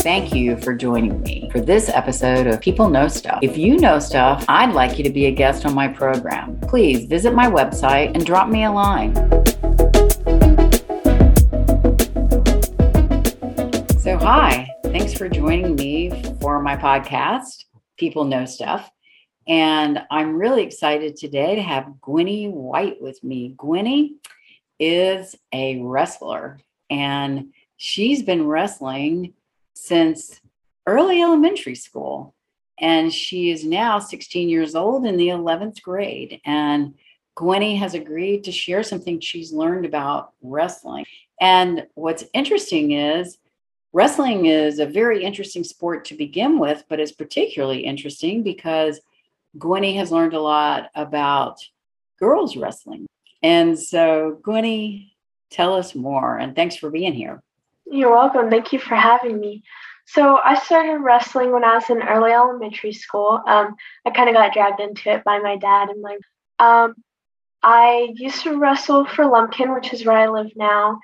Thank you for joining me for this episode of People Know Stuff. If you know stuff, I'd like you to be a guest on my program. Please visit my website and drop me a line. So, hi, thanks for joining me for my podcast, People Know Stuff. And I'm really excited today to have Gwennie Wight with me. Gwennie is a wrestler and she's been wrestling since early elementary school. And she is now 16 years old in the 11th grade. And Gwennie has agreed to share something she's learned about wrestling. And what's interesting is wrestling is a very interesting sport to begin with, but it's particularly interesting because Gwennie has learned a lot about girls wrestling. And so, Gwennie, tell us more. And thanks for being here. You're welcome. Thank you for having me. So, I started wrestling when I was in early elementary school. Um, I kind of got dragged into it by my dad and my. Um, I used to wrestle for Lumpkin, which is where I live now,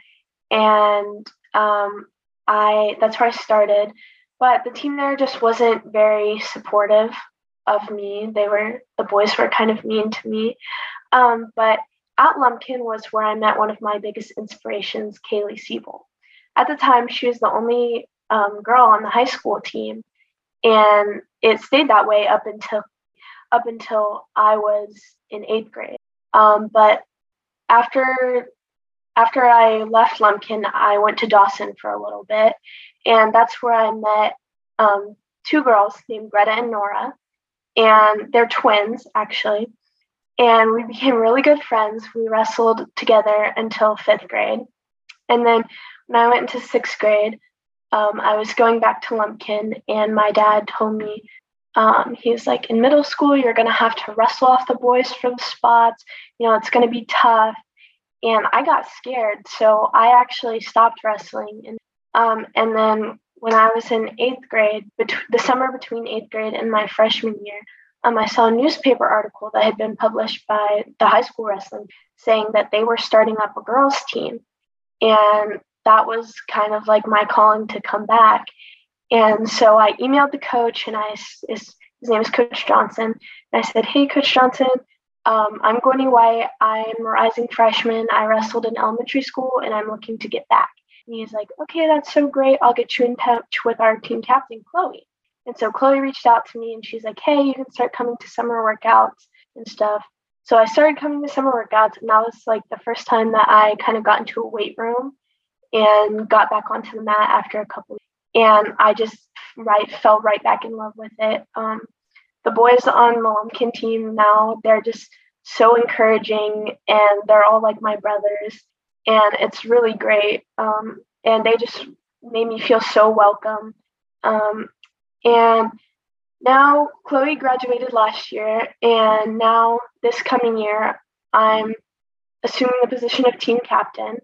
and um, I that's where I started. But the team there just wasn't very supportive of me. They were the boys were kind of mean to me. Um, but at Lumpkin was where I met one of my biggest inspirations, Kaylee Siebel. At the time, she was the only um, girl on the high school team, and it stayed that way up until up until I was in eighth grade. Um, but after after I left Lumpkin, I went to Dawson for a little bit, and that's where I met um, two girls named Greta and Nora and they're twins actually. And we became really good friends. We wrestled together until fifth grade. And then when I went into sixth grade, um, I was going back to Lumpkin, and my dad told me, um, was like, in middle school, you're going to have to wrestle off the boys from spots. You know, it's going to be tough. And I got scared. So I actually stopped wrestling. And, um, and then when I was in eighth grade, bet- the summer between eighth grade and my freshman year, um, I saw a newspaper article that had been published by the high school wrestling saying that they were starting up a girls' team. And that was kind of like my calling to come back. And so I emailed the coach, and I his, his name is Coach Johnson. And I said, Hey, Coach Johnson, um, I'm Gwennie Wight. I'm a rising freshman. I wrestled in elementary school, and I'm looking to get back. And he's like, okay, that's so great. I'll get you in touch with our team captain, Chloe. And so Chloe reached out to me and she's like, hey, you can start coming to summer workouts and stuff. So I started coming to summer workouts, and that was like the first time that I kind of got into a weight room and got back onto the mat after a couple. Weeks. And I just right fell right back in love with it. Um, the boys on the Lumpkin team now, they're just so encouraging and they're all like my brothers and it's really great. Um, and they just made me feel so welcome. Um, and now Chloe graduated last year, and now this coming year, I'm assuming the position of team captain.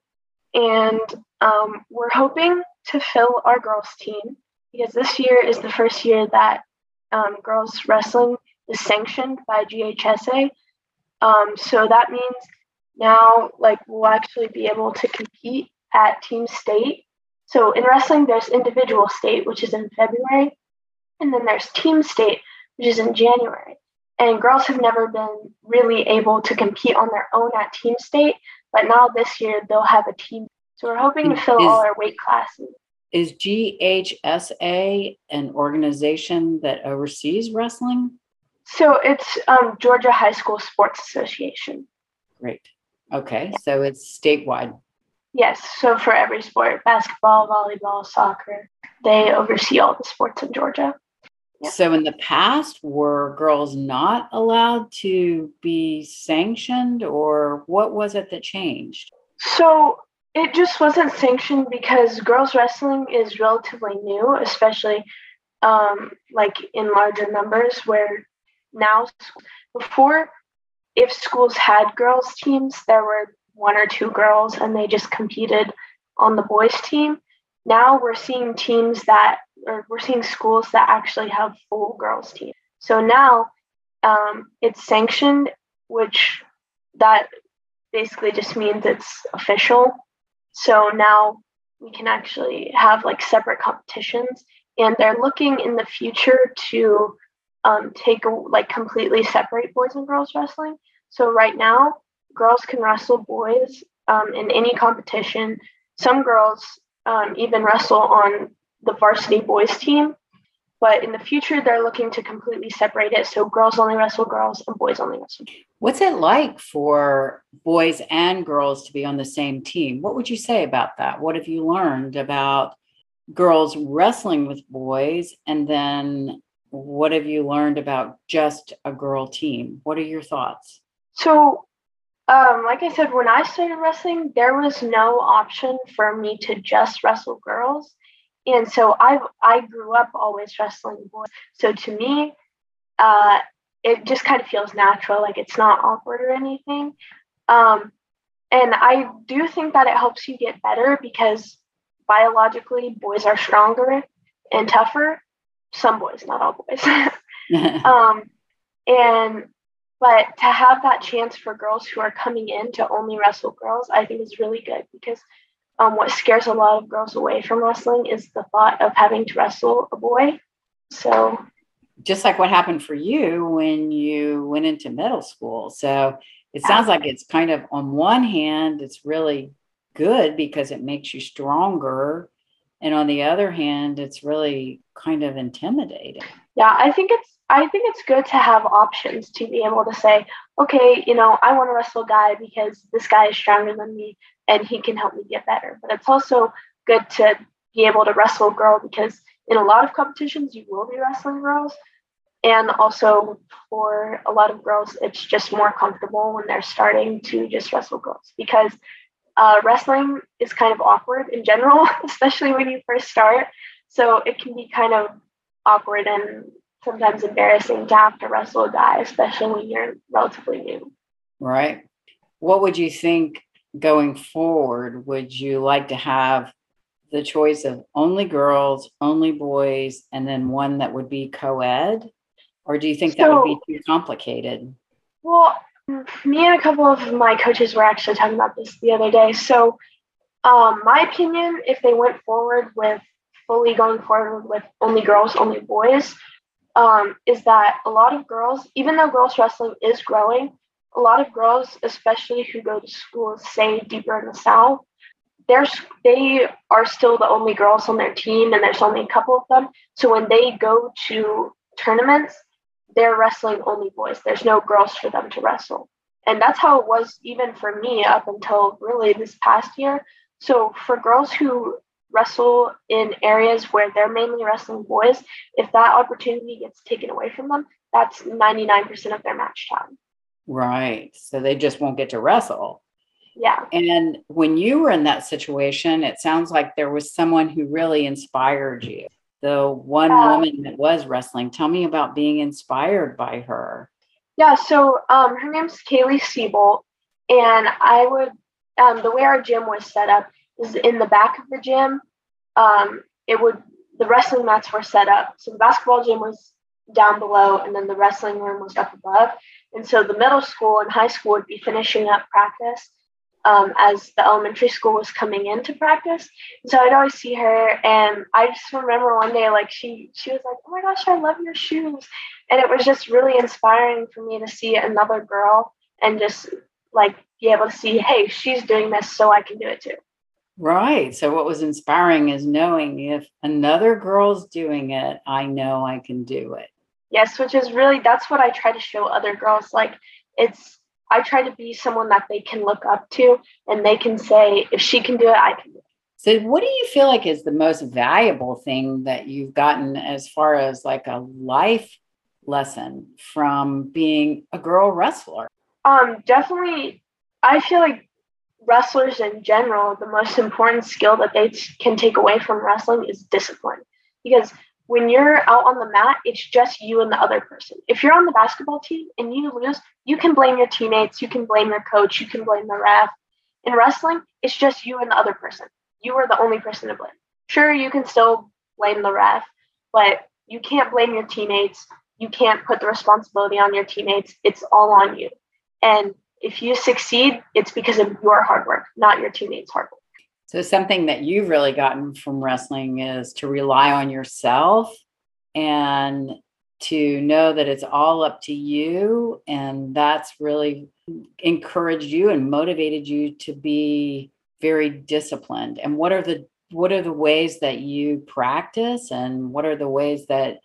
And um, we're hoping to fill our girls' team because this year is the first year that um, girls wrestling is sanctioned by GHSA. Um, so that means now like we'll actually be able to compete at team state. So in wrestling, there's individual state, which is in February, and then there's team state, which is in January. And girls have never been really able to compete on their own at team state, but now this year they'll have a team. So we're hoping to fill is, all our weight classes. Is GHSA an organization that oversees wrestling? So it's um, Georgia High School Sports Association. Great. Okay, so it's statewide. Yes, so for every sport basketball, volleyball, soccer they oversee all the sports in Georgia. Yeah. So, in the past, were girls not allowed to be sanctioned, or what was it that changed? So, it just wasn't sanctioned because girls wrestling is relatively new, especially um, like in larger numbers. Where now, before if schools had girls teams, there were one or two girls and they just competed on the boys team. Now we're seeing teams that, or we're seeing schools that actually have full girls teams. So now um, it's sanctioned, which that basically just means it's official. So now we can actually have like separate competitions, and they're looking in the future to um, take a, like completely separate boys and girls wrestling. So right now, girls can wrestle boys um, in any competition. Some girls um, even wrestle on the varsity boys team, but in the future, they're looking to completely separate it. So girls only wrestle girls and boys only wrestle. What's it like for boys and girls to be on the same team? What would you say about that? What have you learned about girls wrestling with boys? And then what have you learned about just a girl team? What are your thoughts? So, um, like I said, when I started wrestling, there was no option for me to just wrestle girls and so I I grew up always wrestling boys. So to me, uh, it just kind of feels natural, like it's not awkward or anything. Um, and I do think that it helps you get better because biologically, boys are stronger and tougher. Some boys, not all boys. um, and but to have that chance for girls who are coming in to only wrestle girls, I think is really good because um, what scares a lot of girls away from wrestling is the thought of having to wrestle a boy. So, just like what happened for you when you went into middle school. So, it sounds like it's kind of on one hand, it's really good because it makes you stronger. And on the other hand, it's really kind of intimidating. Yeah, I think it's I think it's good to have options to be able to say, okay, you know, I want to wrestle a guy because this guy is stronger than me and he can help me get better. But it's also good to be able to wrestle a girl because in a lot of competitions you will be wrestling girls. And also for a lot of girls, it's just more comfortable when they're starting to just wrestle girls because uh, wrestling is kind of awkward in general, especially when you first start. So it can be kind of awkward and sometimes embarrassing to have to wrestle a guy, especially when you're relatively new. Right. What would you think going forward, would you like to have the choice of only girls, only boys, and then one that would be co ed? Or do you think so, that would be too complicated? Well, me and a couple of my coaches were actually talking about this the other day. So, um, my opinion, if they went forward with fully going forward with only girls, only boys, um, is that a lot of girls, even though girls wrestling is growing, a lot of girls, especially who go to schools, say deeper in the South, they're, they are still the only girls on their team, and there's only a couple of them. So when they go to tournaments, they're wrestling only boys. There's no girls for them to wrestle. And that's how it was even for me up until really this past year. So for girls who wrestle in areas where they're mainly wrestling boys, if that opportunity gets taken away from them, that's 99% of their match time. Right. So they just won't get to wrestle. Yeah. And when you were in that situation, it sounds like there was someone who really inspired you. The one woman that was wrestling. Tell me about being inspired by her. Yeah. So um, her name's Kaylee Siebold. And I would, um, the way our gym was set up is in the back of the gym. Um, it would, the wrestling mats were set up. So the basketball gym was down below, and then the wrestling room was up above. And so the middle school and high school would be finishing up practice um, as the elementary school was coming into practice. And so I'd always see her, and I just remember one day, like she she was like, "Oh my gosh, I love your shoes," and it was just really inspiring for me to see another girl and just like be able to see, hey, she's doing this, so I can do it too. Right. So what was inspiring is knowing if another girl's doing it, I know I can do it. Yes, which is really that's what I try to show other girls. Like it's I try to be someone that they can look up to and they can say, if she can do it, I can do it. So what do you feel like is the most valuable thing that you've gotten as far as like a life lesson from being a girl wrestler? Um, definitely I feel like wrestlers in general, the most important skill that they can take away from wrestling is discipline. Because when you're out on the mat, it's just you and the other person. If you're on the basketball team and you lose, you can blame your teammates, you can blame your coach, you can blame the ref. In wrestling, it's just you and the other person. You are the only person to blame. Sure, you can still blame the ref, but you can't blame your teammates. You can't put the responsibility on your teammates. It's all on you. And if you succeed, it's because of your hard work, not your teammates' hard work. So, something that you've really gotten from wrestling is to rely on yourself and to know that it's all up to you. And that's really encouraged you and motivated you to be very disciplined. And what are the what are the ways that you practice and what are the ways that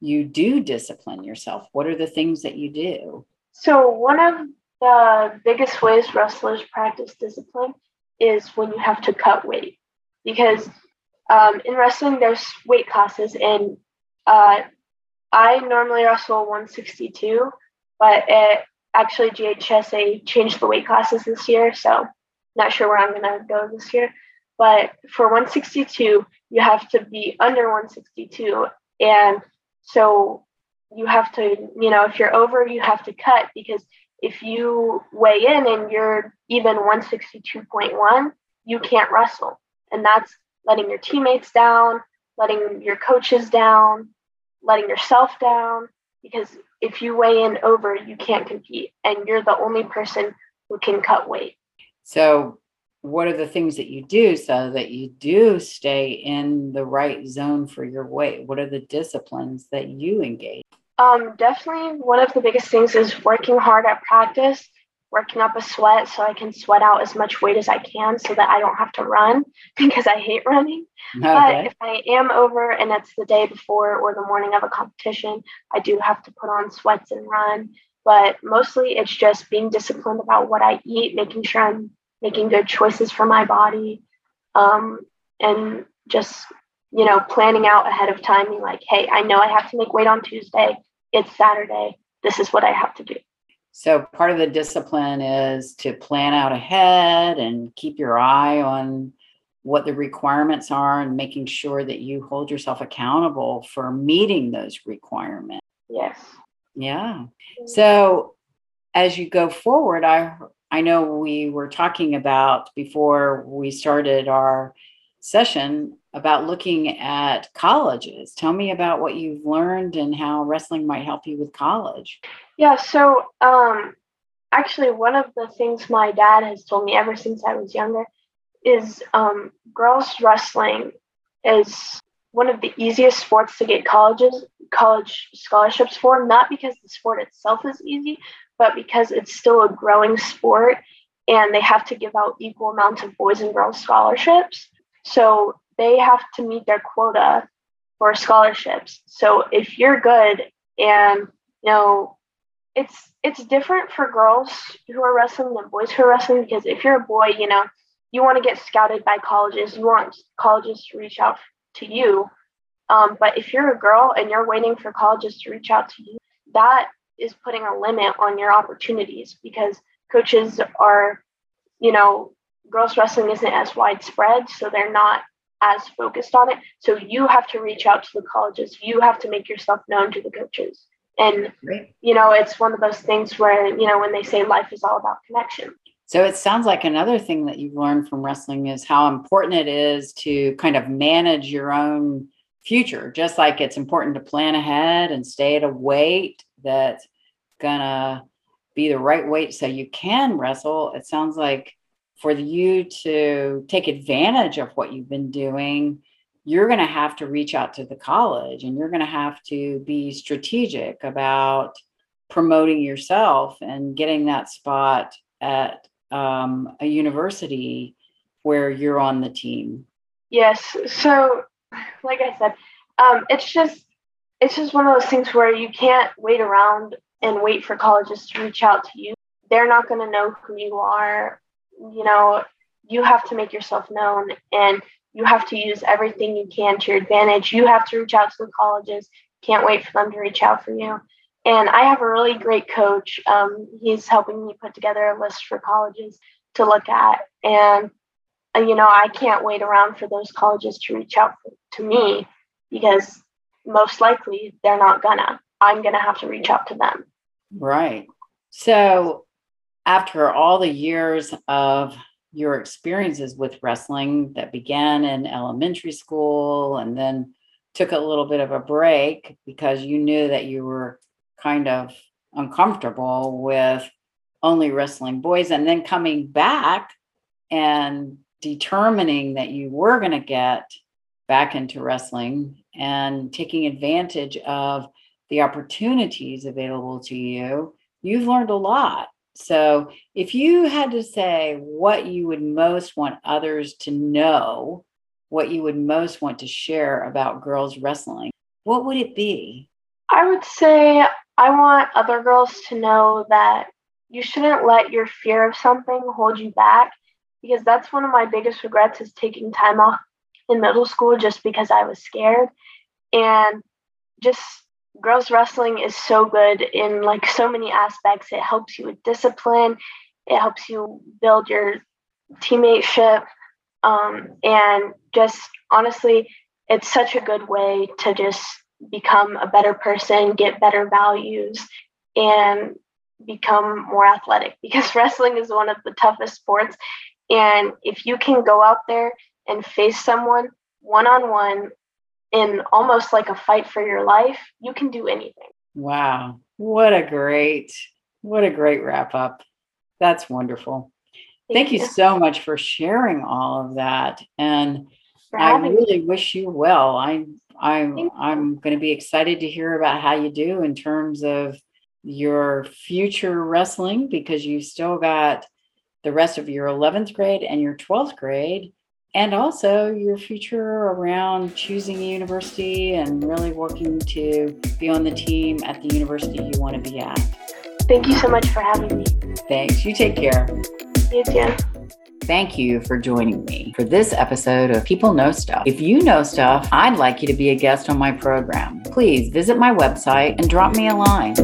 you do discipline yourself? What are the things that you do? So, one of the biggest ways wrestlers practice discipline is when you have to cut weight. Because um, in wrestling, there's weight classes, and uh, I normally wrestle 162, but it, actually GHSA changed the weight classes this year, so not sure where I'm going to go this year. But for 162, you have to be under 162. And so you have to, you know, if you're over, you have to cut because if you weigh in and you're even 162.1, you can't wrestle. And that's letting your teammates down, letting your coaches down, letting yourself down. Because if you weigh in over, you can't compete. And you're the only person who can cut weight. So what are the things that you do so that you do stay in the right zone for your weight? What are the disciplines that you engage? Um, definitely one of the biggest things is working hard at practice, working up a sweat so I can sweat out as much weight as I can so that I don't have to run because I hate running. Okay. But if I am over and it's the day before or the morning of a competition, I do have to put on sweats and run. But mostly it's just being disciplined about what I eat, making sure I'm making good choices for my body, um, and just you know planning out ahead of time. Being like, hey, I know I have to make weight on Tuesday. It's Saturday. This is what I have to do. So part of the discipline is to plan out ahead and keep your eye on what the requirements are and making sure that you hold yourself accountable for meeting those requirements. Yes. Yeah. So as you go forward, I I know we were talking about before we started our session about looking at colleges. Tell me about what you've learned and how wrestling might help you with college. Yeah, so um, actually, one of the things my dad has told me ever since I was younger is um, girls wrestling is one of the easiest sports to get colleges college scholarships for not because the sport itself is easy but because it's still a growing sport and they have to give out equal amounts of boys and girls scholarships. So they have to meet their quota for scholarships. So if you're good and you know it's it's different for girls who are wrestling than boys who are wrestling because if you're a boy, you know, you want to get scouted by colleges, you want colleges to reach out to you. Um, but if you're a girl and you're waiting for colleges to reach out to you, that is putting a limit on your opportunities because coaches are, you know, girls wrestling isn't as widespread, so they're not as focused on it. So you have to reach out to the colleges. You have to make yourself known to the coaches. And you know, it's one of those things where, you know, when they say life is all about connection. So it sounds like another thing that you've learned from wrestling is how important it is to kind of manage your own future, just like it's important to plan ahead and stay at a weight that's gonna be the right weight so you can wrestle. It sounds like for you to take advantage of what you've been doing, you're going to have to reach out to the college and you're going to have to be strategic about promoting yourself and getting that spot at um, a university where you're on the team. Yes. So, like I said, um, it's just it's just one of those things where you can't wait around and wait for colleges to reach out to you. They're not going to know who you are. You know, you have to make yourself known and you have to use everything you can to your advantage. You have to reach out to the colleges. Can't wait for them to reach out for you. And I have a really great coach. Um, he's helping me put together a list for colleges to look at. And, uh, you know, I can't wait around for those colleges to reach out to me because most likely they're not gonna. I'm gonna have to reach out to them. Right. So, after all the years of your experiences with wrestling that began in elementary school and then took a little bit of a break because you knew that you were kind of uncomfortable with only wrestling boys and then coming back and determining that you were going to get back into wrestling and taking advantage of the opportunities available to you, you've learned a lot. So, if you had to say what you would most want others to know, what you would most want to share about girls wrestling, what would it be? I would say I want other girls to know that you shouldn't let your fear of something hold you back because that's one of my biggest regrets is taking time off in middle school just because I was scared. And just girls wrestling is so good in like so many aspects. It helps you with discipline, it helps you build your teammateship. Um, and just honestly, it's such a good way to just become a better person, get better values, and become more athletic because wrestling is one of the toughest sports. And if you can go out there and face someone one on one in almost like a fight for your life, you can do anything. Wow. What a great, what a great wrap up. That's wonderful. Thank, Thank you. you. so much for sharing all of that. And I really me. wish you well. I I'm I'm going to be excited to hear about how you do in terms of your future wrestling because you've still got the rest of your 11th grade and your 12th grade and also your future around choosing a university and really working to be on the team at the university you want to be at. Thank you so much for having me. Thanks. You take care. You too. Thank you for joining me for this episode of People Know Stuff. If you know stuff, I'd like you to be a guest on my program. Please visit my website and drop me a line.